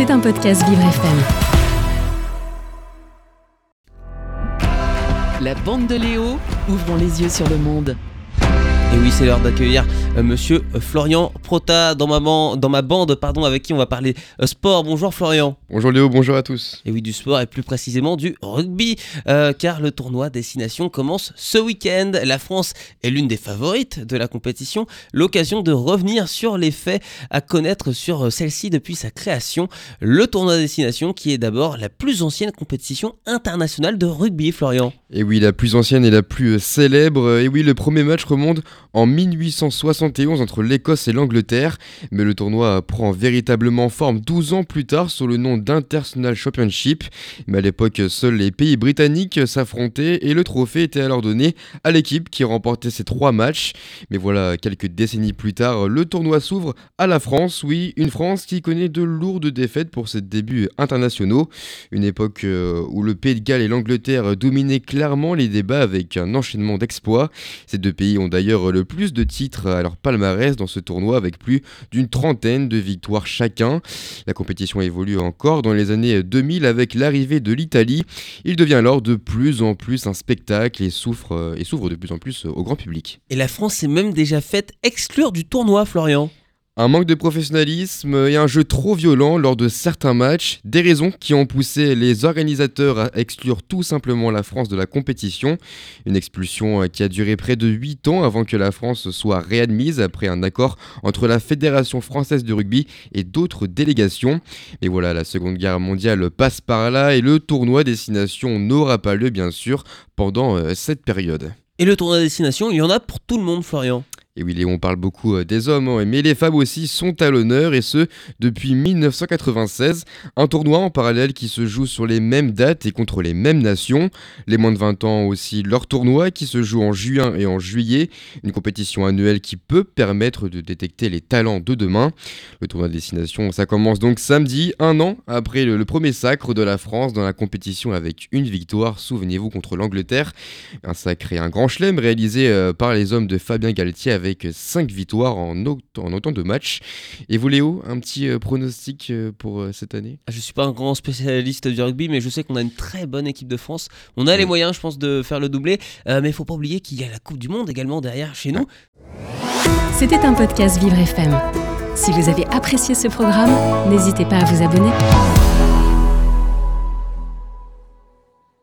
C'est un podcast Vivre FM. La bande de Léo, ouvrons les yeux sur le monde. Et oui, c'est l'heure d'accueillir euh, monsieur euh, Florian Prota dans ma, ban- dans ma bande pardon, avec qui on va parler euh, sport. Bonjour Florian. Bonjour Léo, bonjour à tous. Et oui, du sport et plus précisément du rugby, car le tournoi Destination commence ce week-end. La France est l'une des favorites de la compétition, l'occasion de revenir sur les faits à connaître sur celle-ci depuis sa création. Le tournoi Destination qui est d'abord la plus ancienne compétition internationale de rugby, Florian. Et oui, la plus ancienne et la plus euh, célèbre. Et oui, le premier match remonte en 1871 entre l'Écosse et l'Angleterre. Mais le tournoi prend véritablement forme 12 ans plus tard sous le nom d'International Championship. Mais à l'époque, seuls les pays britanniques s'affrontaient et le trophée était alors donné à l'équipe qui remportait ces trois matchs. Mais voilà, quelques décennies plus tard, le tournoi s'ouvre à la France. Oui, une France qui connaît de lourdes défaites pour ses débuts internationaux. Une époque euh, où le Pays de Galles et l'Angleterre dominaient clairement les débats avec un enchaînement d'exploits. Ces deux pays ont d'ailleurs le plus de titres à leur palmarès dans ce tournoi avec plus d'une trentaine de victoires chacun. La compétition évolue encore dans les années 2000 avec l'arrivée de l'Italie. Il devient alors de plus en plus un spectacle et s'ouvre de plus en plus au grand public. Et la France s'est même déjà faite exclure du tournoi, Florian. Un manque de professionnalisme et un jeu trop violent lors de certains matchs, des raisons qui ont poussé les organisateurs à exclure tout simplement la France de la compétition. Une expulsion euh, qui a duré près de 8 ans avant que la France soit réadmise après un accord entre la Fédération française de rugby et d'autres délégations. Mais voilà, la Seconde Guerre mondiale passe par là et le tournoi Destination n'aura pas lieu bien sûr pendant euh, cette période. Et le tournoi Destination, il y en a pour tout le monde, Florian? Et oui, Léon, on parle beaucoup euh, des hommes, hein, mais les femmes aussi sont à l'honneur, et ce, depuis 1996. Un tournoi en parallèle qui se joue sur les mêmes dates et contre les mêmes nations. Les moins de 20 ans ont aussi leur tournoi qui se joue en juin et en juillet. Une compétition annuelle qui peut permettre de détecter les talents de demain. Le tournoi de destination, ça commence donc samedi, un an après le, le premier sacre de la France dans la compétition avec une victoire, souvenez-vous, contre l'Angleterre. Un sacre et un grand chelem réalisé euh, par les hommes de Fabien Galtier avec 5 victoires en, au- en autant de matchs. Et vous Léo, un petit euh, pronostic euh, pour euh, cette année? Je suis pas un grand spécialiste du rugby, mais je sais qu'on a une très bonne équipe de France. On a les moyens, je pense, de faire le doublé. Euh, mais il faut pas oublier qu'il y a la Coupe du Monde également derrière chez nous. C'était un podcast Vivre FM. Si vous avez apprécié ce programme, n'hésitez pas à vous abonner.